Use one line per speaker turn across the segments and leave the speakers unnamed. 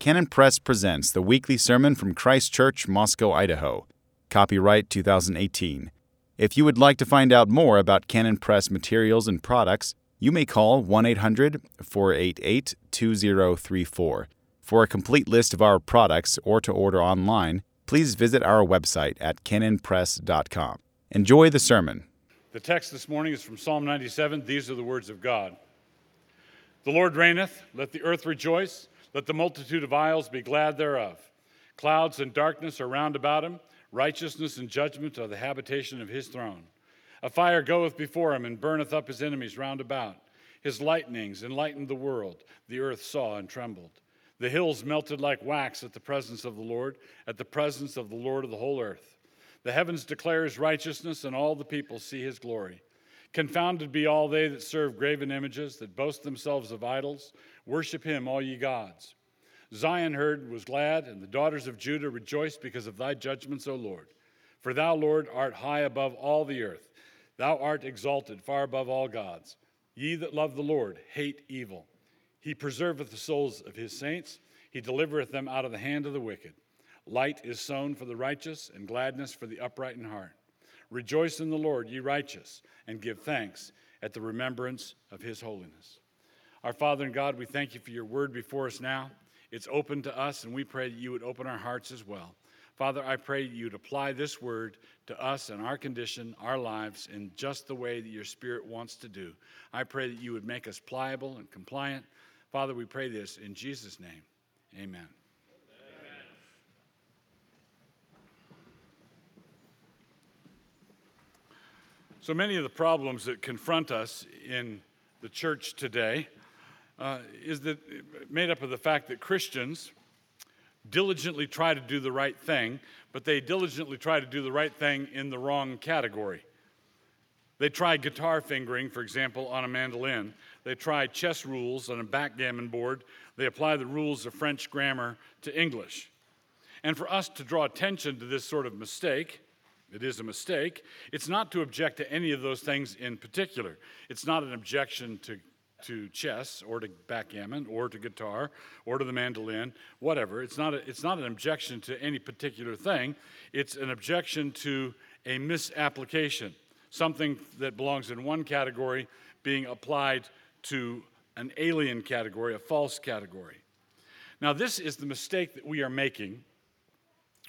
Canon Press presents the weekly sermon from Christ Church, Moscow, Idaho. Copyright 2018. If you would like to find out more about Canon Press materials and products, you may call 1 800 488 2034. For a complete list of our products or to order online, please visit our website at canonpress.com. Enjoy the sermon.
The text this morning is from Psalm 97. These are the words of God. The Lord reigneth, let the earth rejoice, let the multitude of isles be glad thereof. Clouds and darkness are round about him, righteousness and judgment are the habitation of his throne. A fire goeth before him and burneth up his enemies round about. His lightnings enlightened the world, the earth saw and trembled. The hills melted like wax at the presence of the Lord, at the presence of the Lord of the whole earth. The heavens declare his righteousness, and all the people see his glory. Confounded be all they that serve graven images, that boast themselves of idols. Worship him, all ye gods. Zion heard, was glad, and the daughters of Judah rejoiced because of thy judgments, O Lord. For thou, Lord, art high above all the earth. Thou art exalted far above all gods. Ye that love the Lord hate evil. He preserveth the souls of his saints, he delivereth them out of the hand of the wicked. Light is sown for the righteous, and gladness for the upright in heart. Rejoice in the Lord, ye righteous, and give thanks at the remembrance of his holiness. Our Father and God, we thank you for your word before us now. It's open to us, and we pray that you would open our hearts as well. Father, I pray you'd apply this word to us and our condition, our lives, in just the way that your Spirit wants to do. I pray that you would make us pliable and compliant. Father, we pray this in Jesus' name. Amen. So many of the problems that confront us in the church today uh, is that made up of the fact that Christians diligently try to do the right thing, but they diligently try to do the right thing in the wrong category. They try guitar fingering, for example, on a mandolin. They try chess rules on a backgammon board. They apply the rules of French grammar to English. And for us to draw attention to this sort of mistake, it is a mistake. It's not to object to any of those things in particular. It's not an objection to, to chess or to backgammon or to guitar or to the mandolin, whatever. It's not, a, it's not an objection to any particular thing. It's an objection to a misapplication, something that belongs in one category being applied to an alien category, a false category. Now, this is the mistake that we are making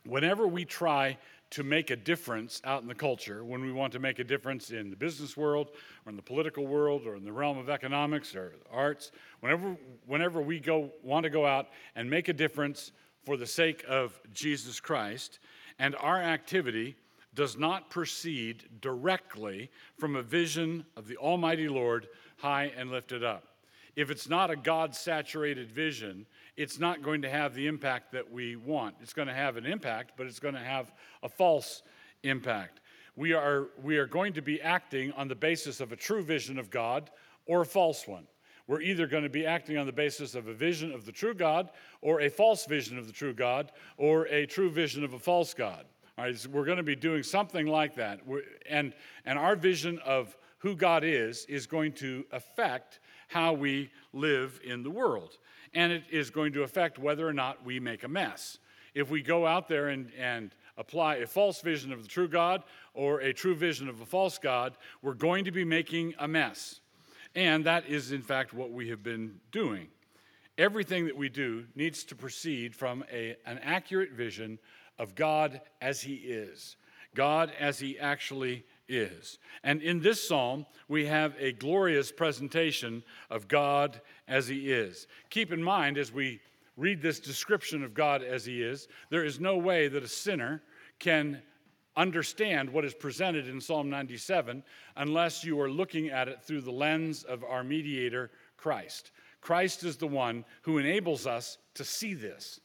whenever we try to make a difference out in the culture, when we want to make a difference in the business world or in the political world or in the realm of economics or arts, whenever, whenever we go, want to go out and make a difference for the sake of Jesus Christ, and our activity does not proceed directly from a vision of the Almighty Lord high and lifted up. If it's not a God saturated vision, it's not going to have the impact that we want. It's going to have an impact, but it's going to have a false impact. We are, we are going to be acting on the basis of a true vision of God or a false one. We're either going to be acting on the basis of a vision of the true God or a false vision of the true God or a true vision of a false God. All right, so we're going to be doing something like that. And, and our vision of who God is is going to affect how we live in the world and it is going to affect whether or not we make a mess. If we go out there and, and apply a false vision of the true God or a true vision of a false God, we're going to be making a mess. And that is, in fact, what we have been doing. Everything that we do needs to proceed from a, an accurate vision of God as He is, God as He actually is. And in this psalm, we have a glorious presentation of God as He is. Keep in mind, as we read this description of God as He is, there is no way that a sinner can understand what is presented in Psalm 97 unless you are looking at it through the lens of our mediator, Christ. Christ is the one who enables us to see this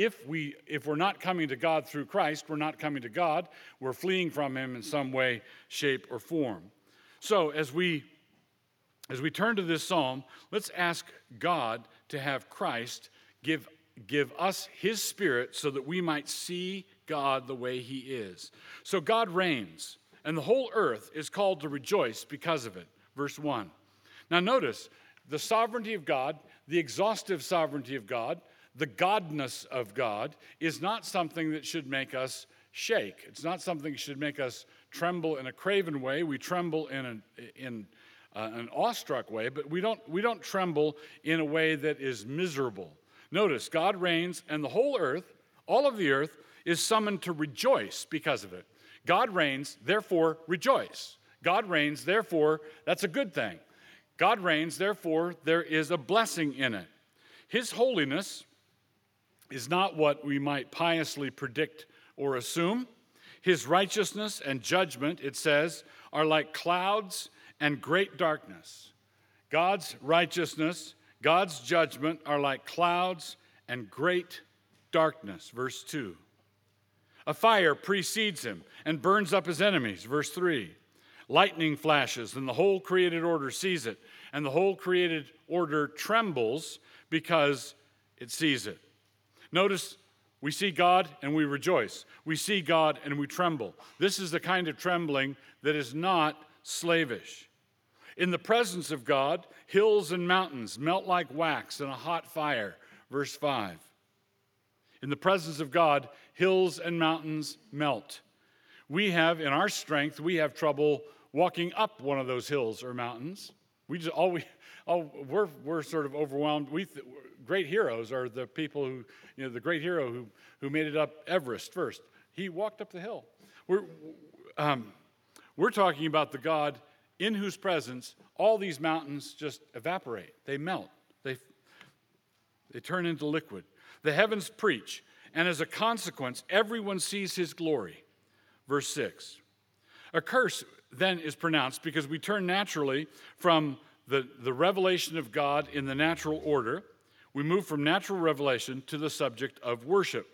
if we if we're not coming to god through christ we're not coming to god. We're fleeing from him in some way shape or form. So as we as we turn to this psalm let's ask god to have christ give give us his spirit so that we might see god the way he is. So god reigns and the whole earth is called to rejoice because of it. Verse 1 now notice the sovereignty of god the exhaustive sovereignty of god the godness of God is not something that should make us shake. It's not something that should make us tremble in a craven way. We tremble in, a, in uh, an awestruck way, but we don't, we don't tremble in a way that is miserable. Notice, God reigns, and the whole earth, all of the earth, is summoned to rejoice because of it. God reigns, therefore rejoice. God reigns, therefore that's a good thing. God reigns, therefore there is a blessing in it. His holiness is not what we might piously predict or assume. His righteousness and judgment, it says, are like clouds and great darkness. God's righteousness, God's judgment are like clouds and great darkness. Verse 2. A fire precedes him and burns up his enemies. Verse 3. Lightning flashes, and the whole created order sees it, and the whole created order trembles because it sees it. Notice we see God and we rejoice. We see God and we tremble. This is the kind of trembling that is not slavish. In the presence of God, hills and mountains melt like wax in a hot fire. Verse 5. In the presence of God, hills and mountains melt. We have, in our strength, we have trouble walking up one of those hills or mountains. We just all we, all, we're, we're sort of overwhelmed. We th- great heroes are the people who, you know, the great hero who, who made it up Everest first. He walked up the hill. We're, um, we're talking about the God in whose presence all these mountains just evaporate, they melt, they, they turn into liquid. The heavens preach, and as a consequence, everyone sees his glory. Verse 6. A curse then is pronounced because we turn naturally from the, the revelation of God in the natural order, we move from natural revelation to the subject of worship.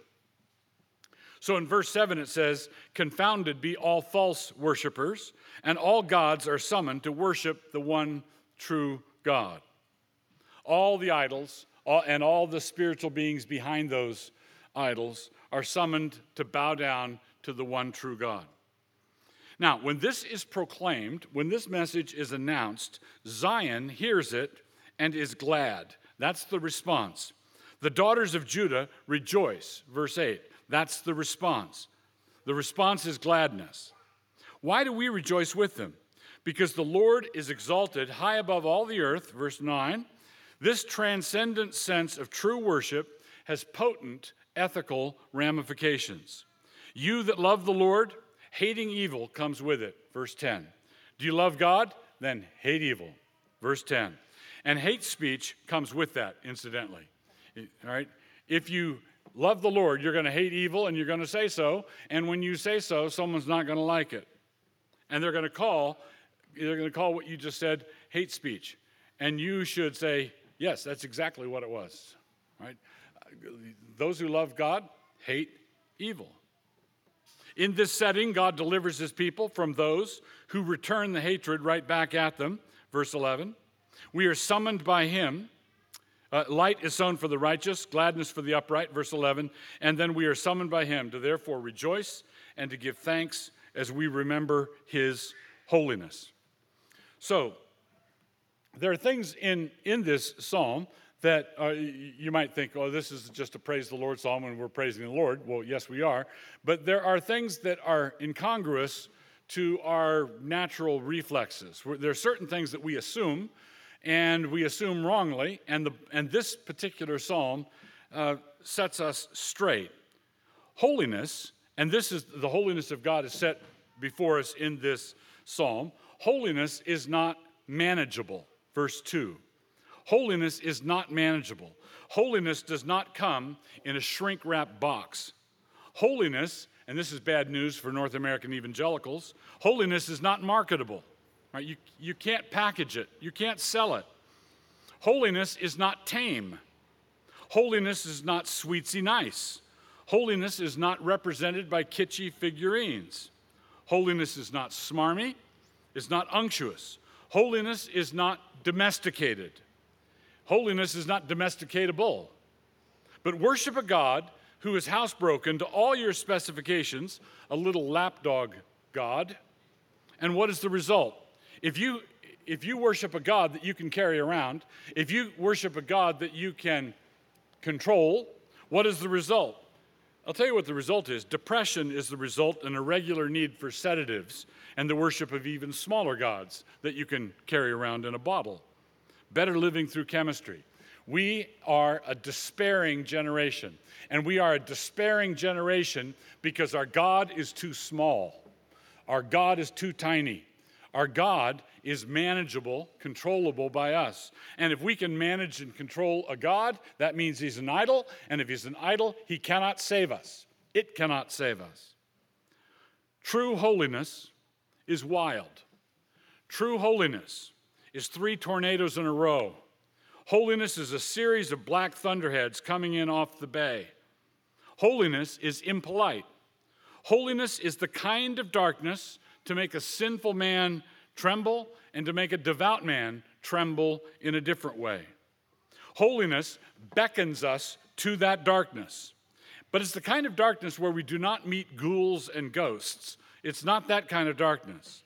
So in verse 7, it says, Confounded be all false worshippers, and all gods are summoned to worship the one true God. All the idols and all the spiritual beings behind those idols are summoned to bow down to the one true God. Now, when this is proclaimed, when this message is announced, Zion hears it and is glad. That's the response. The daughters of Judah rejoice, verse 8. That's the response. The response is gladness. Why do we rejoice with them? Because the Lord is exalted high above all the earth, verse 9. This transcendent sense of true worship has potent ethical ramifications. You that love the Lord, hating evil comes with it, verse 10. Do you love God? Then hate evil, verse 10. And hate speech comes with that, incidentally. All right? If you love the Lord, you're going to hate evil and you're going to say so. And when you say so, someone's not going to like it. And they're going to call, they're going to call what you just said hate speech. And you should say, yes, that's exactly what it was. Right? Those who love God hate evil. In this setting, God delivers his people from those who return the hatred right back at them. Verse 11. We are summoned by him uh, light is sown for the righteous, gladness for the upright, verse 11. And then we are summoned by him to therefore rejoice and to give thanks as we remember his holiness. So, there are things in, in this psalm that uh, you might think, oh, this is just a praise the Lord psalm and we're praising the Lord. Well, yes, we are. But there are things that are incongruous to our natural reflexes. There are certain things that we assume and we assume wrongly, and, the, and this particular psalm uh, sets us straight. Holiness, and this is the holiness of God is set before us in this psalm. Holiness is not manageable. Verse 2. Holiness is not manageable. Holiness does not come in a shrink wrap box. Holiness, and this is bad news for North American evangelicals, holiness is not marketable. Right? You, you can't package it, you can't sell it. Holiness is not tame. Holiness is not sweetsy nice. Holiness is not represented by kitschy figurines. Holiness is not smarmy, it's not unctuous. Holiness is not domesticated. Holiness is not domesticatable. But worship a God who is housebroken to all your specifications, a little lapdog God. And what is the result? If you, if you worship a God that you can carry around, if you worship a God that you can control, What is the result? I'll tell you what the result is. Depression is the result, an irregular need for sedatives, and the worship of even smaller gods that you can carry around in a bottle. Better living through chemistry. We are a despairing generation, and we are a despairing generation because our God is too small. Our God is too tiny. Our God is manageable, controllable by us. And if we can manage and control a God, that means he's an idol. And if he's an idol, he cannot save us. It cannot save us. True holiness is wild. True holiness is three tornadoes in a row. Holiness is a series of black thunderheads coming in off the bay. Holiness is impolite. Holiness is the kind of darkness to make a sinful man tremble and to make a devout man tremble in a different way. Holiness beckons us to that darkness. But it's the kind of darkness where we do not meet ghouls and ghosts. It's not that kind of darkness.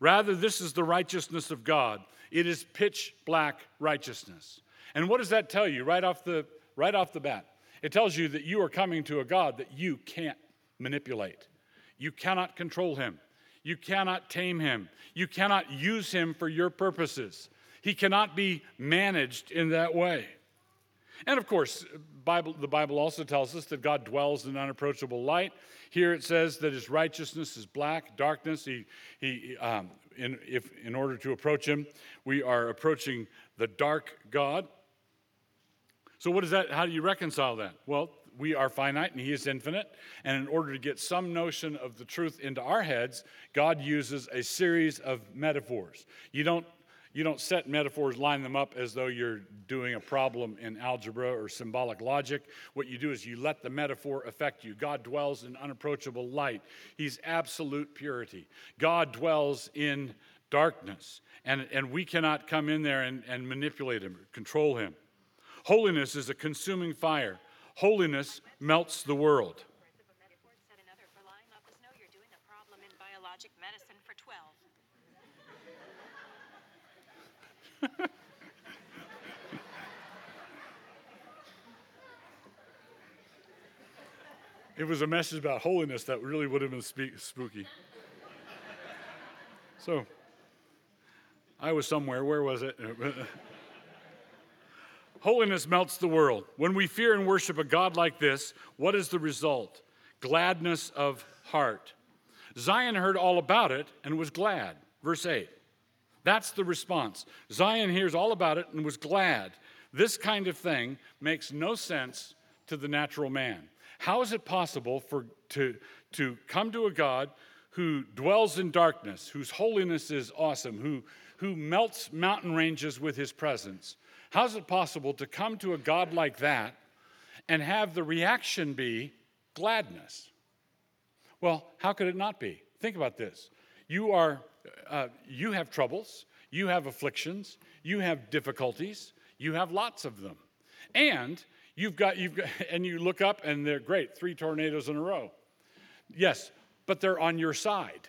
Rather, this is the righteousness of God. It is pitch black righteousness. And what does that tell you right off the, right off the bat? It tells you that you are coming to a God that you can't manipulate. You cannot control him. You cannot tame him. You cannot use him for your purposes. He cannot be managed in that way. And of course, Bible, the Bible also tells us that God dwells in unapproachable light. Here it says that his righteousness is black, darkness. He, he, um, in, if, in order to approach him, we are approaching the dark God. So, what is that? How do you reconcile that? Well, we are finite and he is infinite. And in order to get some notion of the truth into our heads, God uses a series of metaphors. You don't you don't set metaphors, line them up as though you're doing a problem in algebra or symbolic logic. What you do is you let the metaphor affect you. God dwells in unapproachable light, He's absolute purity. God dwells in darkness, and, and we cannot come in there and, and manipulate Him, control Him. Holiness is a consuming fire. Holiness melts the world. it was a message about holiness that really would have been spooky. so, I was somewhere. Where was it? Holiness melts the world. When we fear and worship a God like this, what is the result? Gladness of heart. Zion heard all about it and was glad. Verse 8. That's the response. Zion hears all about it and was glad. This kind of thing makes no sense to the natural man. How is it possible for to, to come to a God who dwells in darkness, whose holiness is awesome, who, who melts mountain ranges with his presence, how is it possible to come to a God like that and have the reaction be gladness? Well, how could it not be? Think about this. You are uh, you have troubles, you have afflictions, you have difficulties, you have lots of them. And you've got you've got and you look up and they're great, three tornadoes in a row. Yes, but they're on your side.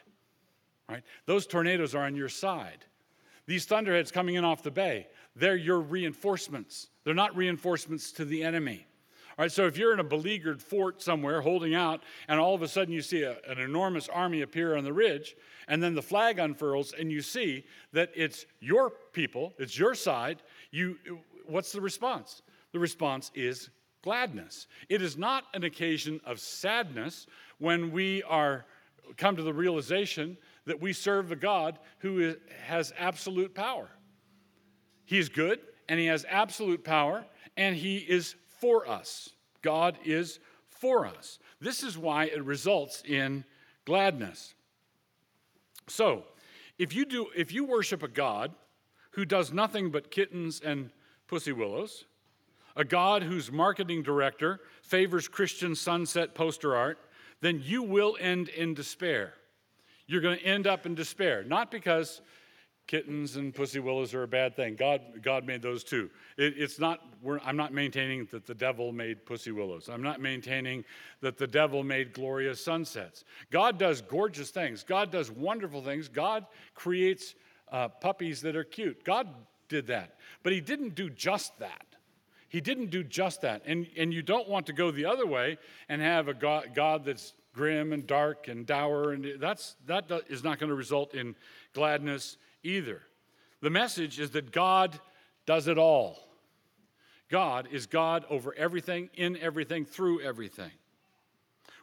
Right? Those tornadoes are on your side. These thunderheads coming in off the bay, they're your reinforcements. They're not reinforcements to the enemy. All right, so if you're in a beleaguered fort somewhere holding out, and all of a sudden you see a, an enormous army appear on the ridge, and then the flag unfurls, and you see that it's your people, it's your side, you, what's the response? The response is gladness. It is not an occasion of sadness when we are come to the realization that we serve the God who is, has absolute power. He is good and he has absolute power and he is for us. God is for us. This is why it results in gladness. So, if you do if you worship a God who does nothing but kittens and pussy willows, a God whose marketing director favors Christian sunset poster art, then you will end in despair. You're going to end up in despair, not because kittens and pussy willows are a bad thing. God, God made those too. It, it's not, I'm not maintaining that the devil made pussy willows. I'm not maintaining that the devil made glorious sunsets. God does gorgeous things. God does wonderful things. God creates uh, puppies that are cute. God did that. But he didn't do just that. He didn't do just that. And, and you don't want to go the other way and have a God, God that's grim and dark and dour, and that's, that is not going to result in gladness either. The message is that God does it all. God is God over everything, in everything, through everything.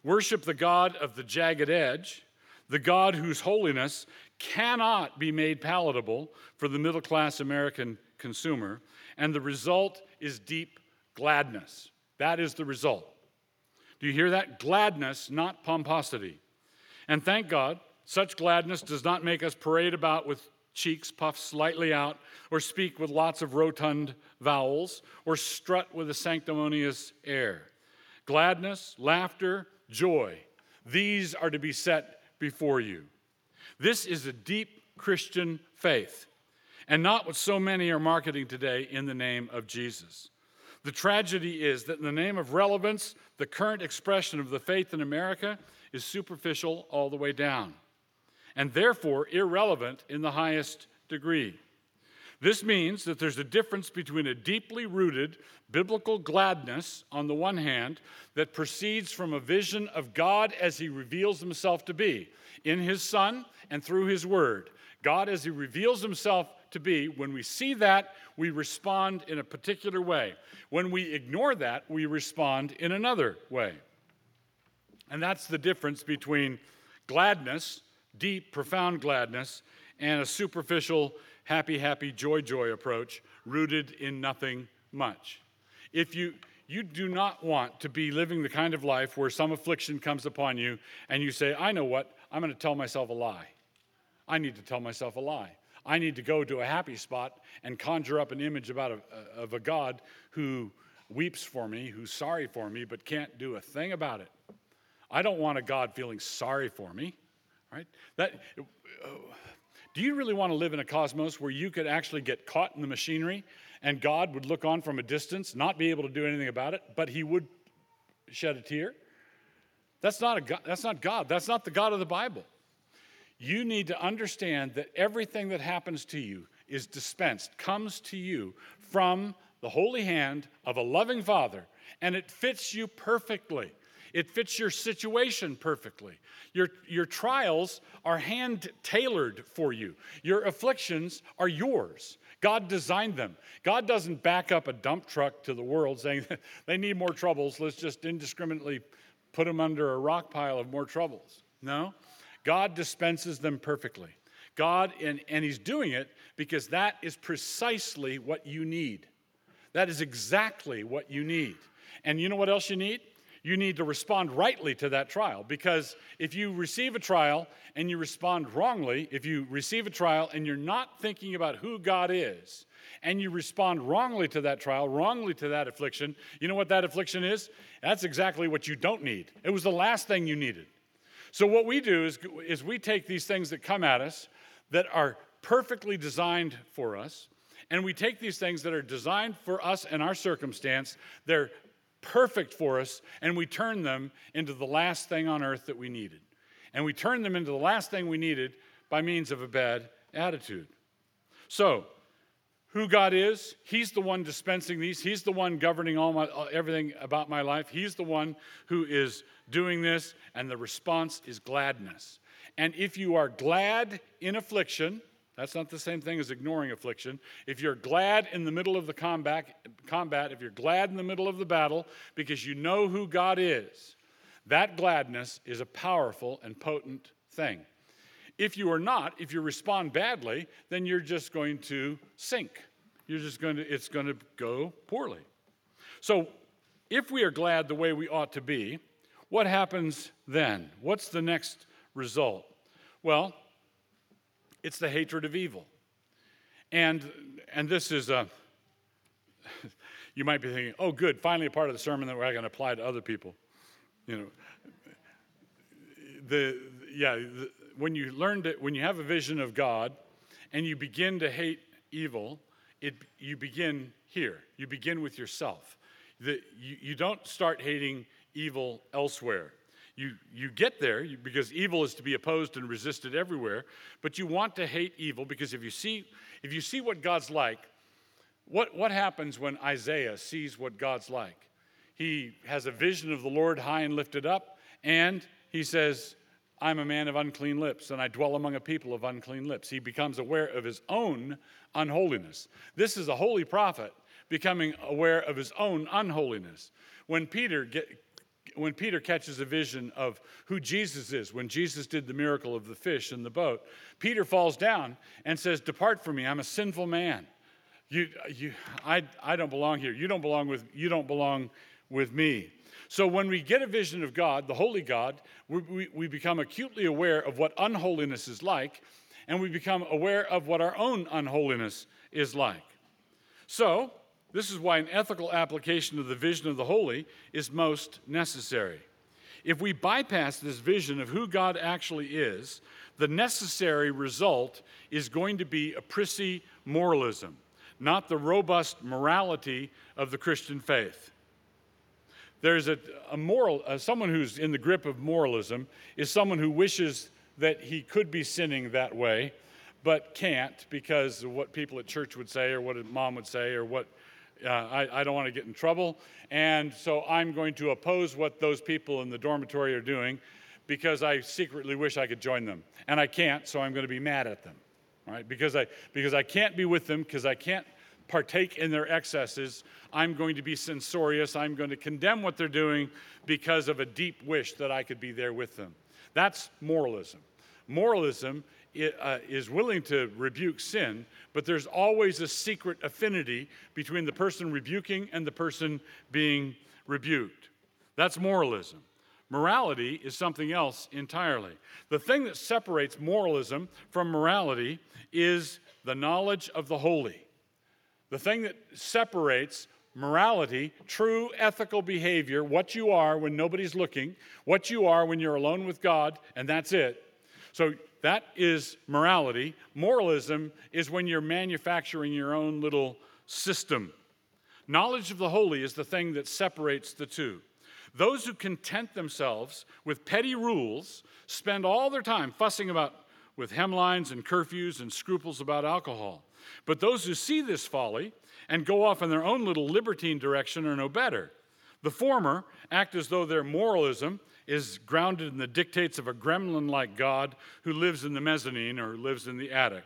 Worship the God of the jagged edge, the God whose holiness cannot be made palatable for the middle class American consumer, and the result is deep gladness. That is the result. Do you hear that? Gladness, not pomposity. And thank God, such gladness does not make us parade about with cheeks puffed slightly out, or speak with lots of rotund vowels, or strut with a sanctimonious air. Gladness, laughter, joy, these are to be set before you. This is a deep Christian faith, and not what so many are marketing today in the name of Jesus. The tragedy is that in the name of relevance, the current expression of the faith in America is superficial all the way down, and therefore irrelevant in the highest degree. This means that there's a difference between a deeply rooted biblical gladness on the one hand that proceeds from a vision of God as he reveals himself to be in his Son and through his Word. God as he reveals himself to be, when we see that, we respond in a particular way. When we ignore that, we respond in another way. And that's the difference between gladness, deep, profound gladness, and a superficial happy, happy, joy, joy approach rooted in nothing much. If you, you do not want to be living the kind of life where some affliction comes upon you and you say, I know what, I'm going to tell myself a lie. I need to tell myself a lie. I need to go to a happy spot and conjure up an image about a, of a God who weeps for me, who's sorry for me, but can't do a thing about it. I don't want a God feeling sorry for me, right? That, do you really want to live in a cosmos where you could actually get caught in the machinery and God would look on from a distance, not be able to do anything about it, but he would shed a tear? That's not, a God, that's not God. That's not the God of the Bible. You need to understand that everything that happens to you is dispensed, comes to you from the holy hand of a loving Father, and it fits you perfectly. It fits your situation perfectly. Your, your trials are hand tailored for you. Your afflictions are yours. God designed them. God doesn't back up a dump truck to the world saying they need more troubles. Let's just indiscriminately put them under a rock pile of more troubles. No, God dispenses them perfectly. God, and, and He's doing it because that is precisely what you need. That is exactly what you need. And you know what else you need? you need to respond rightly to that trial. Because if you receive a trial and you respond wrongly, if you receive a trial and you're not thinking about who God is, and you respond wrongly to that trial, wrongly to that affliction, you know what that affliction is? That's exactly what you don't need. It was the last thing you needed. So, what we do is, is we take these things that come at us that are perfectly designed for us, and we take these things that are designed for us and our circumstance, they're perfect for us, and we turn them into the last thing on earth that we needed. And we turn them into the last thing we needed by means of a bad attitude. So, who God is, He's the one dispensing these. He's the one governing all my uh, everything about my life. He's the one who is doing this, and the response is gladness. And if you are glad in affliction, that's not the same thing as ignoring affliction. If you're glad in the middle of the combat, combat, if you're glad in the middle of the battle because you know who God is, that gladness is a powerful and potent thing. If you are not, if you respond badly, then you're just going to sink. You're just going to, it's going to go poorly. So, if we are glad the way we ought to be, what happens then? What's the next result? Well, it's the hatred of evil. And, and this is a, you might be thinking, oh, good, finally a part of the sermon that we're going to apply to other people. You know, the, yeah, the, when you learn to, when you have a vision of God and you begin to hate evil, it, you begin here. You begin with yourself. The, you, you don't start hating evil elsewhere you, you get there because evil is to be opposed and resisted everywhere, but you want to hate evil because if you see, if you see what God's like, What, what happens when Isaiah sees what God's like? He has a vision of the Lord high and lifted up, and he says, I'm a man of unclean lips, and I dwell among a people of unclean lips. He becomes aware of his own unholiness. This is a holy prophet becoming aware of his own unholiness. When Peter get, when Peter catches a vision of who Jesus is, when Jesus did the miracle of the fish in the boat, Peter falls down and says, Depart from me, I'm a sinful man. You, you, I, I don't belong here. You don't belong with, you don't belong with me. So when we get a vision of God, the holy God, we, we, we become acutely aware of what unholiness is like, and we become aware of what our own unholiness is like. So, this is why an ethical application of the vision of the holy is most necessary. If we bypass this vision of who God actually is, the necessary result is going to be a prissy moralism, not the robust morality of the Christian faith. There's a, a moral, uh, someone who's in the grip of moralism is someone who wishes that he could be sinning that way, but can't because of what people at church would say or what mom would say or what uh, I, I don't want to get in trouble. And so I'm going to oppose what those people in the dormitory are doing because I secretly wish I could join them. And I can't, so I'm going to be mad at them. Right? Because I, because I can't be with them, because I can't partake in their excesses, I'm going to be censorious. I'm going to condemn what they're doing because of a deep wish that I could be there with them. That's moralism. Moralism uh, is willing to rebuke sin, but there's always a secret affinity between the person rebuking and the person being rebuked. That's moralism. Morality is something else entirely. The thing that separates moralism from morality is the knowledge of the holy. The thing that separates morality, true ethical behavior, what you are when nobody's looking, what you are when you're alone with God, and that's it. So that is morality. Moralism is when you're manufacturing your own little system. Knowledge of the holy is the thing that separates the two. Those who content themselves with petty rules spend all their time fussing about with hemlines and curfews and scruples about alcohol. But those who see this folly and go off in their own little libertine direction are no better. The former act as though their moralism is grounded in the dictates of a gremlin like God who lives in the mezzanine or lives in the attic.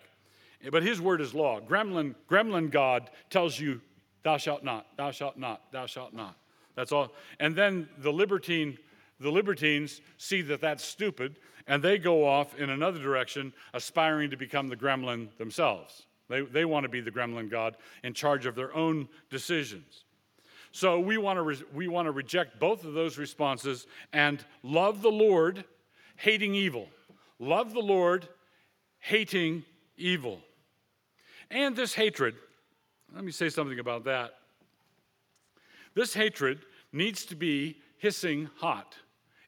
But his word is law. Gremlin, gremlin God tells you, thou shalt not, thou shalt not, thou shalt not. That's all. And then the libertine, the libertines see that that's stupid, and they go off in another direction, aspiring to become the gremlin themselves. They, they want to be the gremlin God in charge of their own decisions. So we want to re- we want to reject both of those responses and love the Lord, hating evil. Love the Lord, hating evil. And this hatred, let me say something about that. This hatred needs to be hissing hot.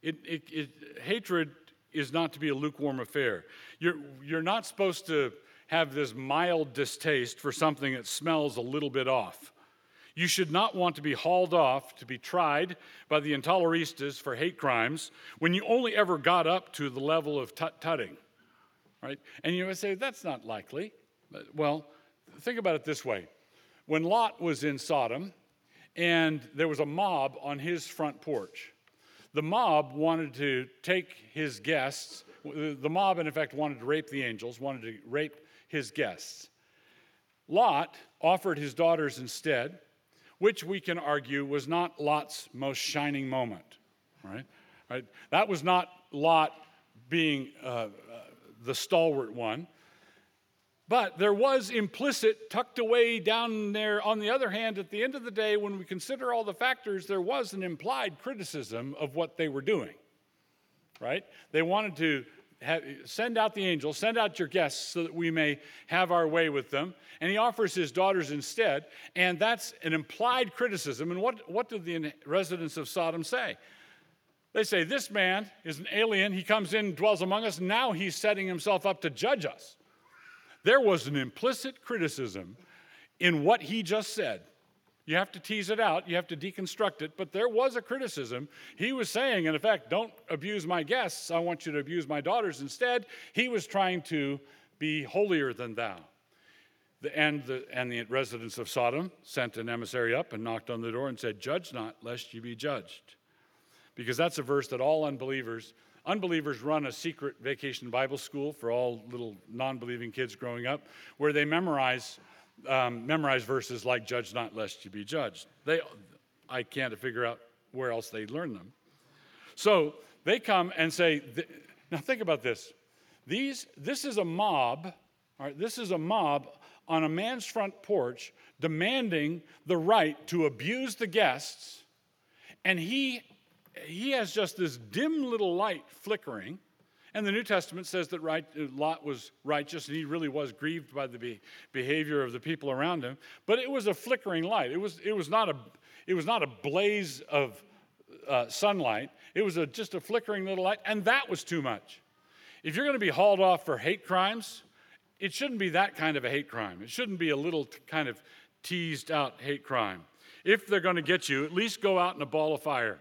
It, it, it, hatred is not to be a lukewarm affair. You're, you're not supposed to have this mild distaste for something that smells a little bit off. You should not want to be hauled off to be tried by the intoleristas for hate crimes when you only ever got up to the level of tut tutting, right? And you would say, that's not likely. Well, think about it this way. When Lot was in Sodom and there was a mob on his front porch, the mob wanted to take his guests. The mob, in effect, wanted to rape the angels, wanted to rape his guests. Lot offered his daughters instead which we can argue was not Lot's most shining moment, right? right? That was not Lot being uh, uh, the stalwart one. But there was implicit, tucked away down there, on the other hand, at the end of the day, when we consider all the factors, there was an implied criticism of what they were doing, right? They wanted to have, send out the angels, send out your guests so that we may have our way with them. And he offers his daughters instead. And that's an implied criticism. And what, what did the residents of Sodom say? They say, This man is an alien. He comes in, dwells among us. Now he's setting himself up to judge us. There was an implicit criticism in what he just said. You have to tease it out, you have to deconstruct it, but there was a criticism. He was saying, in effect, don't abuse my guests, I want you to abuse my daughters instead. He was trying to be holier than thou. The, and, the, and the residents of Sodom sent an emissary up and knocked on the door and said, Judge not, lest you be judged. Because that's a verse that all unbelievers, unbelievers run a secret vacation Bible school for all little non believing kids growing up, where they memorize, um, memorize verses like, Judge not, lest you be judged. They, I can't figure out where else they learn them. So they come and say, now think about this. These, this is a mob, all right, this is a mob on a man's front porch demanding the right to abuse the guests, and he, he has just this dim little light flickering. And the New Testament says that right, Lot was righteous and he really was grieved by the be, behavior of the people around him. But it was a flickering light. It was, it was, not, a, it was not a blaze of uh, sunlight, it was a, just a flickering little light, and that was too much. If you're going to be hauled off for hate crimes, it shouldn't be that kind of a hate crime. It shouldn't be a little t- kind of teased out hate crime. If they're going to get you, at least go out in a ball of fire.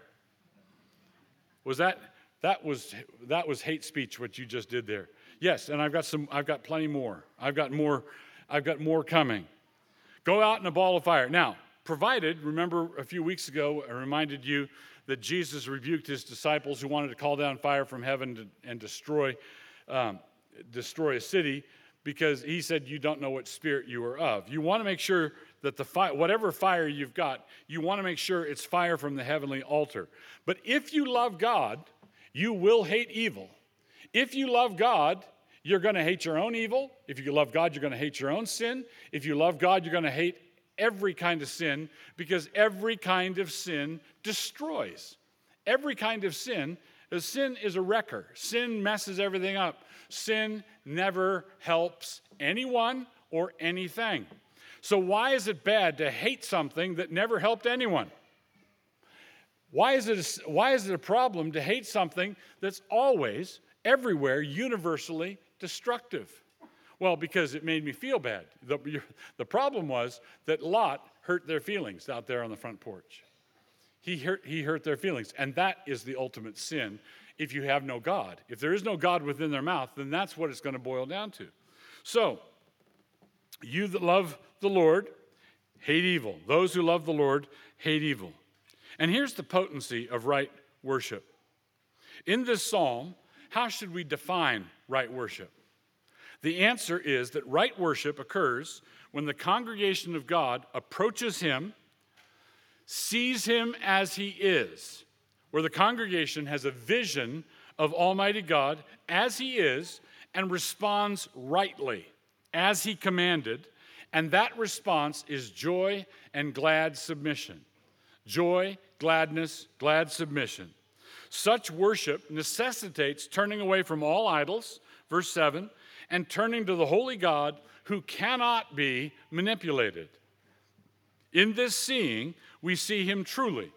Was that that was that was hate speech what you just did there? Yes, and I've got some I've got plenty more. I've got more I've got more coming. Go out in a ball of fire. Now, provided, remember a few weeks ago I reminded you that Jesus rebuked his disciples who wanted to call down fire from heaven to, and destroy um, destroy a city because he said you don't know what spirit you are of. You want to make sure that the fire, whatever fire you've got, you want to make sure it's fire from the heavenly altar. But if you love God, you will hate evil. If you love God, you're going to hate your own evil. If you love God, you're going to hate your own sin. If you love God, you're going to hate every kind of sin because every kind of sin destroys. Every kind of sin, sin is a wrecker. Sin messes everything up. Sin never helps anyone or anything. So, why is it bad to hate something that never helped anyone? Why is, it a, why is it a problem to hate something that's always, everywhere, universally destructive? Well, because it made me feel bad. The, the problem was that Lot hurt their feelings out there on the front porch. He hurt, he hurt their feelings, and that is the ultimate sin if you have no God. If there is no God within their mouth, then that's what it's going to boil down to. So, you that love the Lord, hate evil. Those who love the Lord, hate evil. And here's the potency of right worship. In this psalm, how should we define right worship? The answer is that right worship occurs when the congregation of God approaches Him, sees Him as He is, where the congregation has a vision of Almighty God as He is and responds rightly as He commanded, and that response is joy and glad submission. Joy, gladness, glad submission. Such worship necessitates turning away from all idols, verse 7, and turning to the holy God who cannot be manipulated. In this seeing, we see him truly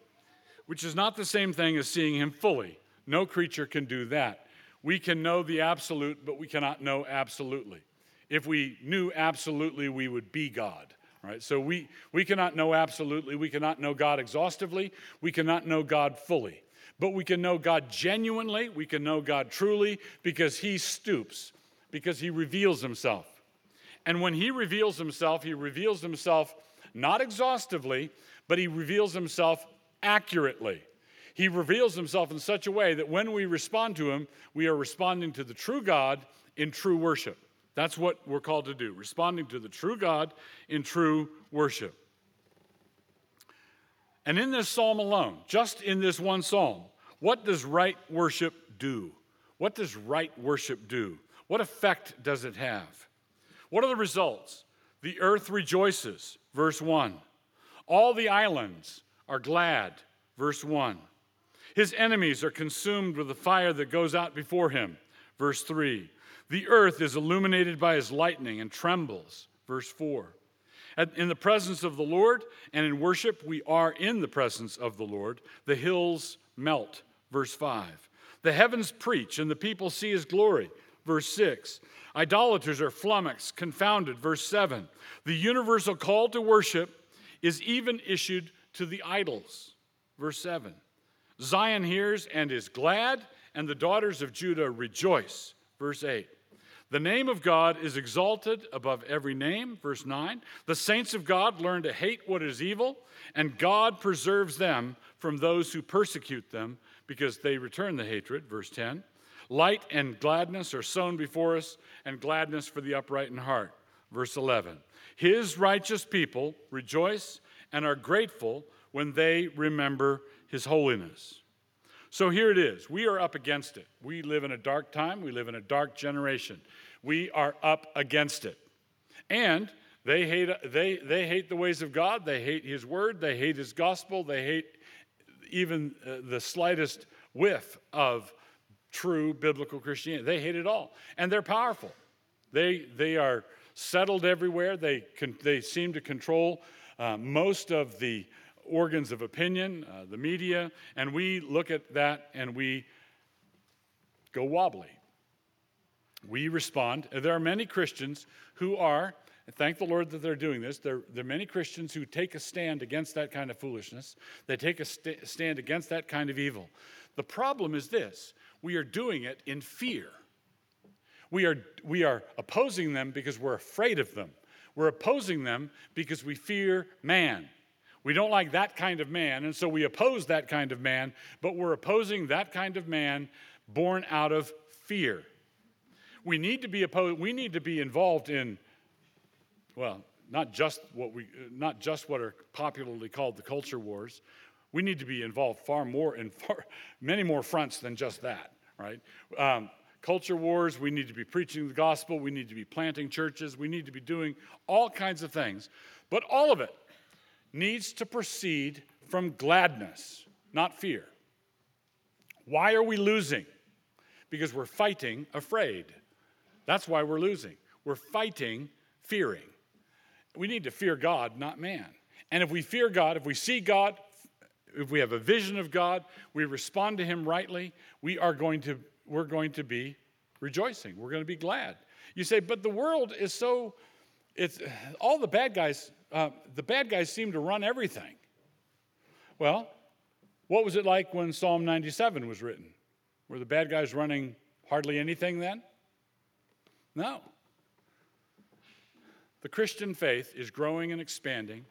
which is not the same thing as seeing him fully. No creature can do that. We can know the absolute, but we cannot know absolutely. If we knew absolutely, we would be God. Right? So we, we cannot know absolutely. We cannot know God exhaustively. We cannot know God fully. But we can know God genuinely. We can know God truly because He stoops, because He reveals Himself. And when He reveals Himself, He reveals Himself not exhaustively, but He reveals Himself accurately. He reveals himself in such a way that when we respond to him, we are responding to the true God in true worship. That's what we're called to do, responding to the true God in true worship. And in this psalm alone, just in this one psalm, what does right worship do? What does right worship do? What effect does it have? What are the results? The earth rejoices, verse 1. All the islands are glad. Verse 1. His enemies are consumed with the fire that goes out before him. Verse 3. The earth is illuminated by his lightning and trembles. Verse 4. In the presence of the Lord and in worship, we are in the presence of the Lord. The hills melt. Verse 5. The heavens preach and the people see his glory. Verse 6. Idolaters are flummoxed, confounded. Verse 7. The universal call to worship is even issued to the idols. Verse 7 Zion hears and is glad, and the daughters of Judah rejoice. Verse 8 The name of God is exalted above every name, verse 9. The saints of God learn to hate what is evil, and God preserves them from those who persecute them because they return the hatred, verse 10. Light and gladness are sown before us, and gladness for the upright in heart, verse 11. His righteous people rejoice and are grateful when they remember his holiness. So here it is. We are up against it. We live in a dark time. We live in a dark generation. We are up against it. And they hate, they, they hate the ways of God. They hate his word. They hate his gospel. They hate even uh, the slightest whiff of true biblical Christianity. They hate it all. And they're powerful. They, they are settled everywhere. They, can, they seem to control uh, most of the organs of opinion, uh, the media, and we look at that and we go wobbly. We respond. There are many Christians who are, thank the Lord that they're doing this, there, there are many Christians who take a stand against that kind of foolishness. They take a st- stand against that kind of evil. The problem is this we are doing it in fear. We are, we are opposing them because we're afraid of them. We're opposing them because we fear man. We don't like that kind of man, and so we oppose that kind of man, but we're opposing that kind of man born out of fear. We need to be opposed, we need to be involved in, well, not just what we not just what are popularly called the culture wars. We need to be involved far more in far many more fronts than just that, right? Um, culture wars, we need to be preaching the gospel, we need to be planting churches, we need to be doing all kinds of things. But all of it needs to proceed from gladness, not fear. Why are we losing? Because we're fighting afraid. That's why we're losing. We're fighting fearing. We need to fear God, not man. And if we fear God, if we see God, if we have a vision of God, we respond to him rightly, we are going to we're going to be rejoicing. We're going to be glad. You say, but the world is so it's all the bad guys uh, the bad guys seem to run everything. Well, what was it like when Psalm 97 was written? Were the bad guys running hardly anything then? No. The Christian faith is growing and expanding.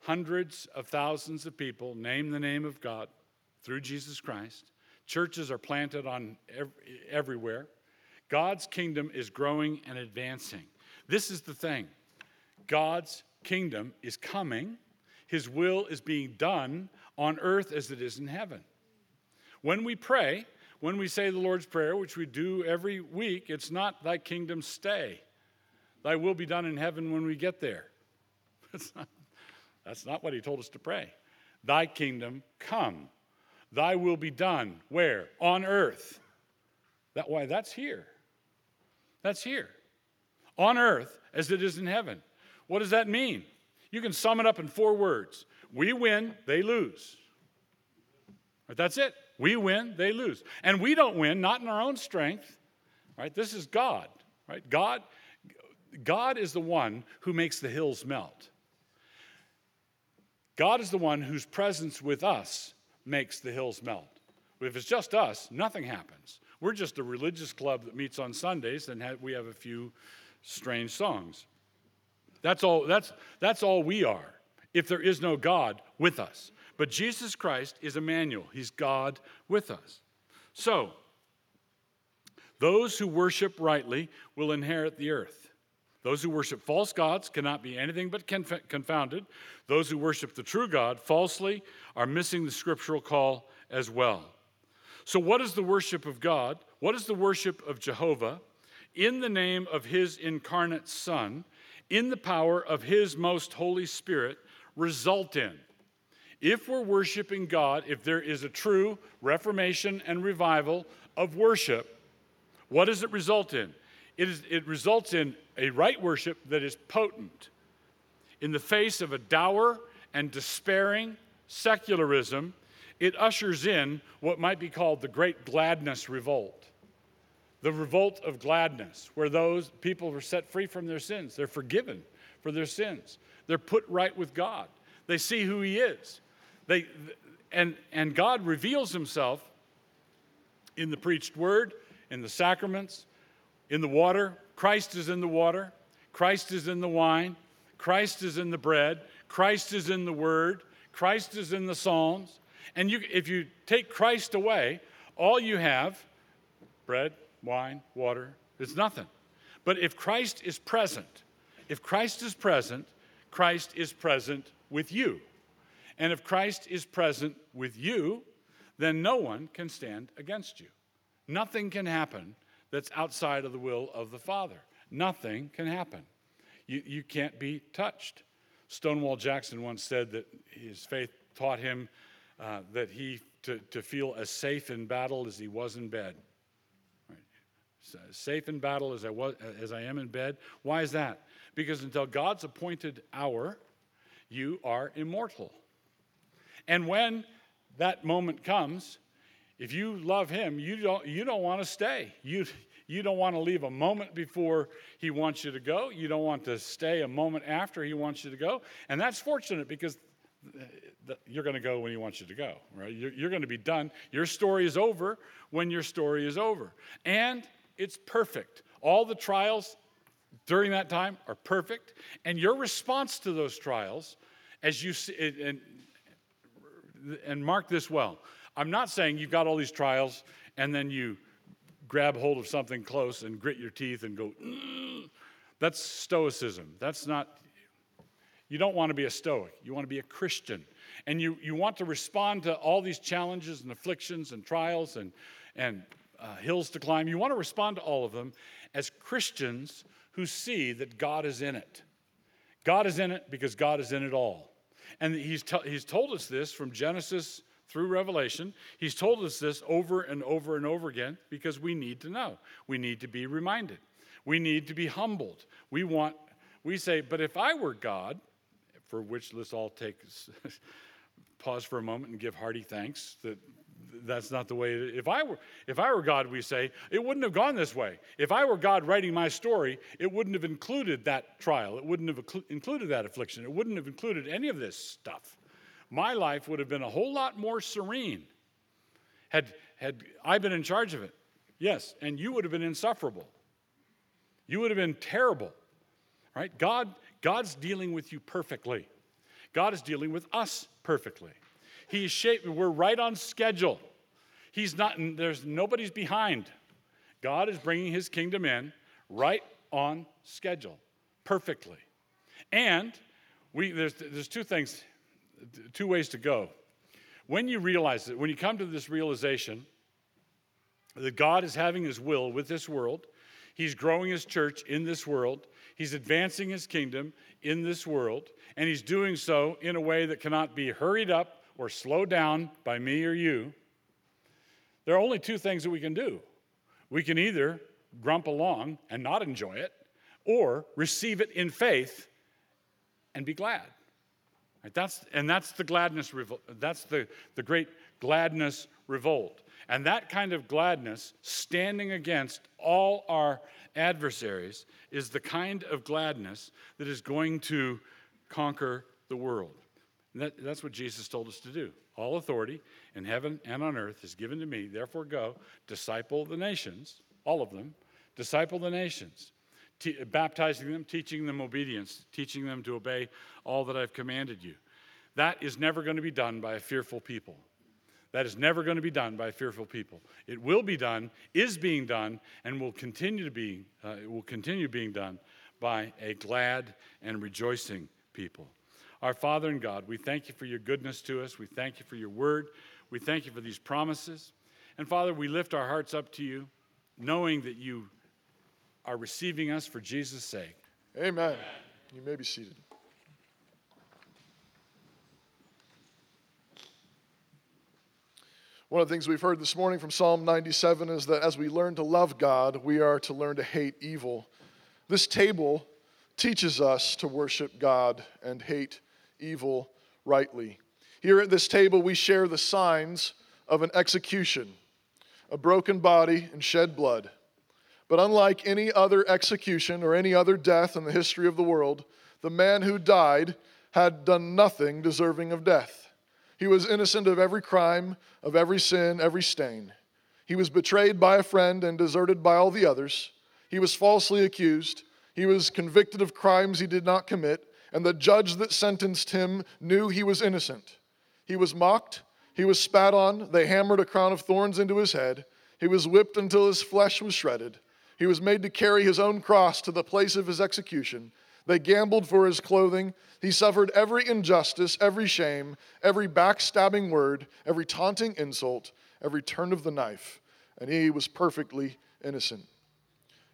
Hundreds of thousands of people name the name of God through Jesus Christ. Churches are planted on everywhere. God's kingdom is growing and advancing. This is the thing God's kingdom is coming, his will is being done on earth as it is in heaven. When we pray, when we say the Lord's Prayer, which we do every week, it's not thy kingdom stay. Thy will be done in heaven when we get there. That's not, that's not what he told us to pray. Thy kingdom come. Thy will be done. Where? On earth. That why that's here. That's here. On earth as it is in heaven. What does that mean? You can sum it up in four words We win, they lose. Right, that's it. We win, they lose. And we don't win, not in our own strength. Right? This is God. Right? God, God is the one who makes the hills melt. God is the one whose presence with us makes the hills melt. If it's just us, nothing happens. We're just a religious club that meets on Sundays and we have a few strange songs. That's all, that's, that's all we are if there is no God with us. But Jesus Christ is Emmanuel, He's God with us. So, those who worship rightly will inherit the earth. Those who worship false gods cannot be anything but conf- confounded. Those who worship the true God falsely are missing the scriptural call as well. So, what is the worship of God? What is the worship of Jehovah in the name of his incarnate Son in the power of His most Holy Spirit result in? If we're worshiping God, if there is a true reformation and revival of worship, what does it result in? It, is, it results in a right worship that is potent. In the face of a dour and despairing secularism, it ushers in what might be called the Great Gladness Revolt the revolt of gladness, where those people were set free from their sins. They're forgiven for their sins. They're put right with God. They see who He is. They, and, and God reveals Himself in the preached word, in the sacraments, in the water, Christ is in the water, Christ is in the wine, Christ is in the bread, Christ is in the word, Christ is in the Psalms. And you, if you take Christ away, all you have bread, wine, water, it's nothing. But if Christ is present, if Christ is present, Christ is present with you. And if Christ is present with you, then no one can stand against you. Nothing can happen that's outside of the will of the Father. Nothing can happen. You, you can't be touched. Stonewall Jackson once said that his faith taught him uh, that he to, to feel as safe in battle as he was in bed. Safe in battle as I was as I am in bed. Why is that? Because until God's appointed hour, you are immortal. And when that moment comes, if you love him, you don't, you don't want to stay. You, you don't want to leave a moment before he wants you to go. You don't want to stay a moment after he wants you to go. And that's fortunate because you're going to go when he wants you to go, right? You're, you're going to be done. Your story is over when your story is over. And it's perfect. All the trials during that time are perfect. And your response to those trials, as you see, and, and mark this well, I'm not saying you've got all these trials and then you grab hold of something close and grit your teeth and go, mm. that's stoicism. That's not, you don't want to be a stoic. You want to be a Christian. And you, you want to respond to all these challenges and afflictions and trials and, and uh, hills to climb. You want to respond to all of them as Christians who see that God is in it. God is in it because God is in it all. And he's, t- he's told us this from Genesis through Revelation. He's told us this over and over and over again because we need to know. We need to be reminded. We need to be humbled. We want, we say, but if I were God, for which let's all take pause for a moment and give hearty thanks that that's not the way if i were if i were god we say it wouldn't have gone this way. If i were god writing my story it wouldn't have included that trial. It wouldn't have included that affliction. It wouldn't have included any of this stuff. My life would have been a whole lot more serene had had i been in charge of it. Yes and you would have been insufferable. You would have been terrible right? God God's dealing with you perfectly. God is dealing with us perfectly. He's shaping, we're right on schedule. He's not, there's nobody's behind. God is bringing his kingdom in right on schedule, perfectly. And we, there's, there's two things, two ways to go. When you realize it, when you come to this realization that God is having his will with this world, he's growing his church in this world, He's advancing his kingdom in this world, and he's doing so in a way that cannot be hurried up or slowed down by me or you. There are only two things that we can do. We can either grump along and not enjoy it, or receive it in faith and be glad. Right? That's, and that's the gladness, that's the, the great gladness revolt. And that kind of gladness, standing against all our adversaries, is the kind of gladness that is going to conquer the world. That, that's what Jesus told us to do. All authority in heaven and on earth is given to me. Therefore, go, disciple the nations, all of them, disciple the nations, baptizing them, teaching them obedience, teaching them to obey all that I've commanded you. That is never going to be done by a fearful people. That is never going to be done by fearful people. It will be done, is being done, and will continue to be, uh, it will continue being done by a glad and rejoicing people. Our Father and God, we thank you for your goodness to us. We thank you for your word. We thank you for these promises. And Father, we lift our hearts up to you, knowing that you are receiving us for Jesus' sake.
Amen. You may be seated. One of the things we've heard this morning from Psalm 97 is that as we learn to love God, we are to learn to hate evil. This table teaches us to worship God and hate evil rightly. Here at this table, we share the signs of an execution a broken body and shed blood. But unlike any other execution or any other death in the history of the world, the man who died had done nothing deserving of death. He was innocent of every crime, of every sin, every stain. He was betrayed by a friend and deserted by all the others. He was falsely accused. He was convicted of crimes he did not commit, and the judge that sentenced him knew he was innocent. He was mocked, he was spat on, they hammered a crown of thorns into his head, he was whipped until his flesh was shredded. He was made to carry his own cross to the place of his execution. They gambled for his clothing. He suffered every injustice, every shame, every backstabbing word, every taunting insult, every turn of the knife, and he was perfectly innocent.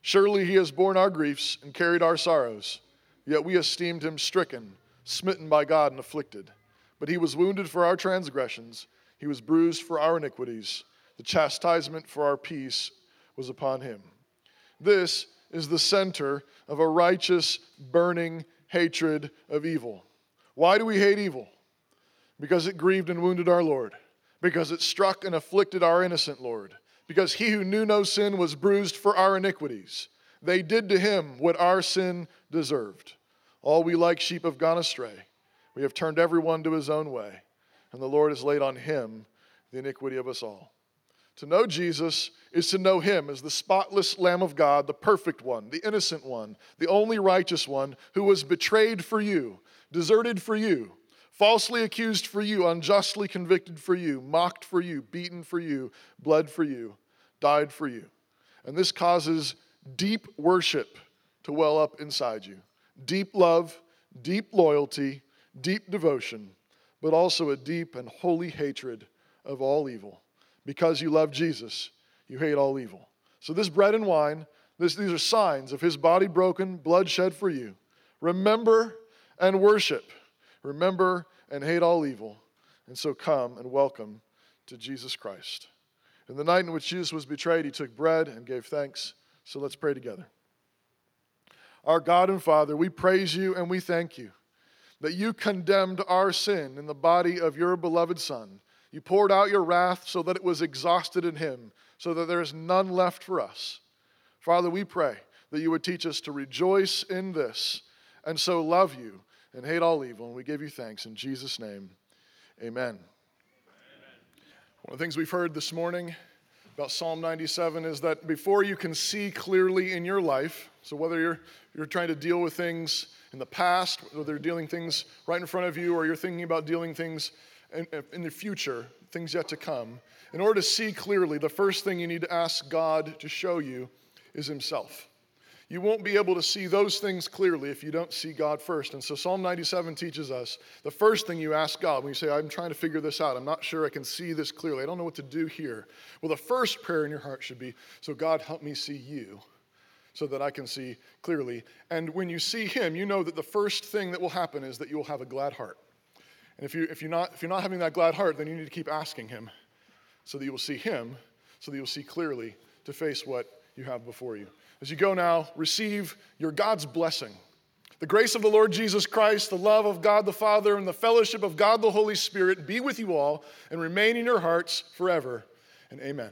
Surely he has borne our griefs and carried our sorrows, yet we esteemed him stricken, smitten by God, and afflicted. But he was wounded for our transgressions, he was bruised for our iniquities. The chastisement for our peace was upon him. This is the center of a righteous, burning hatred of evil. Why do we hate evil? Because it grieved and wounded our Lord, because it struck and afflicted our innocent Lord, because he who knew no sin was bruised for our iniquities. They did to him what our sin deserved. All we like sheep have gone astray. We have turned everyone to his own way, and the Lord has laid on him the iniquity of us all. To know Jesus is to know Him as the spotless Lamb of God, the perfect one, the innocent one, the only righteous one who was betrayed for you, deserted for you, falsely accused for you, unjustly convicted for you, mocked for you, beaten for you, bled for you, died for you. And this causes deep worship to well up inside you deep love, deep loyalty, deep devotion, but also a deep and holy hatred of all evil because you love Jesus, you hate all evil. So, this bread and wine, this, these are signs of his body broken, blood shed for you. Remember and worship. Remember and hate all evil. And so, come and welcome to Jesus Christ. In the night in which Jesus was betrayed, he took bread and gave thanks. So, let's pray together. Our God and Father, we praise you and we thank you that you condemned our sin in the body of your beloved Son you poured out your wrath so that it was exhausted in him, so that there is none left for us. Father, we pray that you would teach us to rejoice in this and so love you and hate all evil. And we give you thanks in Jesus' name. Amen. Amen. One of the things we've heard this morning about Psalm 97 is that before you can see clearly in your life, so whether you're, you're trying to deal with things in the past, whether you're dealing things right in front of you, or you're thinking about dealing things in, in the future, things yet to come, in order to see clearly, the first thing you need to ask God to show you is Himself. You won't be able to see those things clearly if you don't see God first. And so Psalm 97 teaches us the first thing you ask God when you say, I'm trying to figure this out, I'm not sure I can see this clearly, I don't know what to do here. Well, the first prayer in your heart should be, So God, help me see you so that I can see clearly. And when you see Him, you know that the first thing that will happen is that you will have a glad heart. And if, you, if, you're not, if you're not having that glad heart, then you need to keep asking Him so that you will see Him, so that you'll see clearly to face what you have before you. As you go now, receive your God's blessing. The grace of the Lord Jesus Christ, the love of God the Father, and the fellowship of God the Holy Spirit be with you all and remain in your hearts forever. And amen.